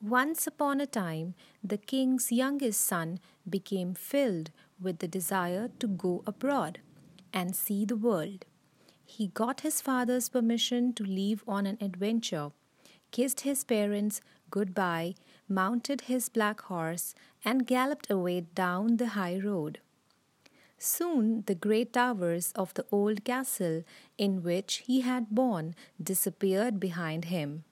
Once upon a time, the king's youngest son became filled with the desire to go abroad and see the world. He got his father's permission to leave on an adventure, kissed his parents goodbye, mounted his black horse, and galloped away down the high road. Soon the great towers of the old castle in which he had born disappeared behind him.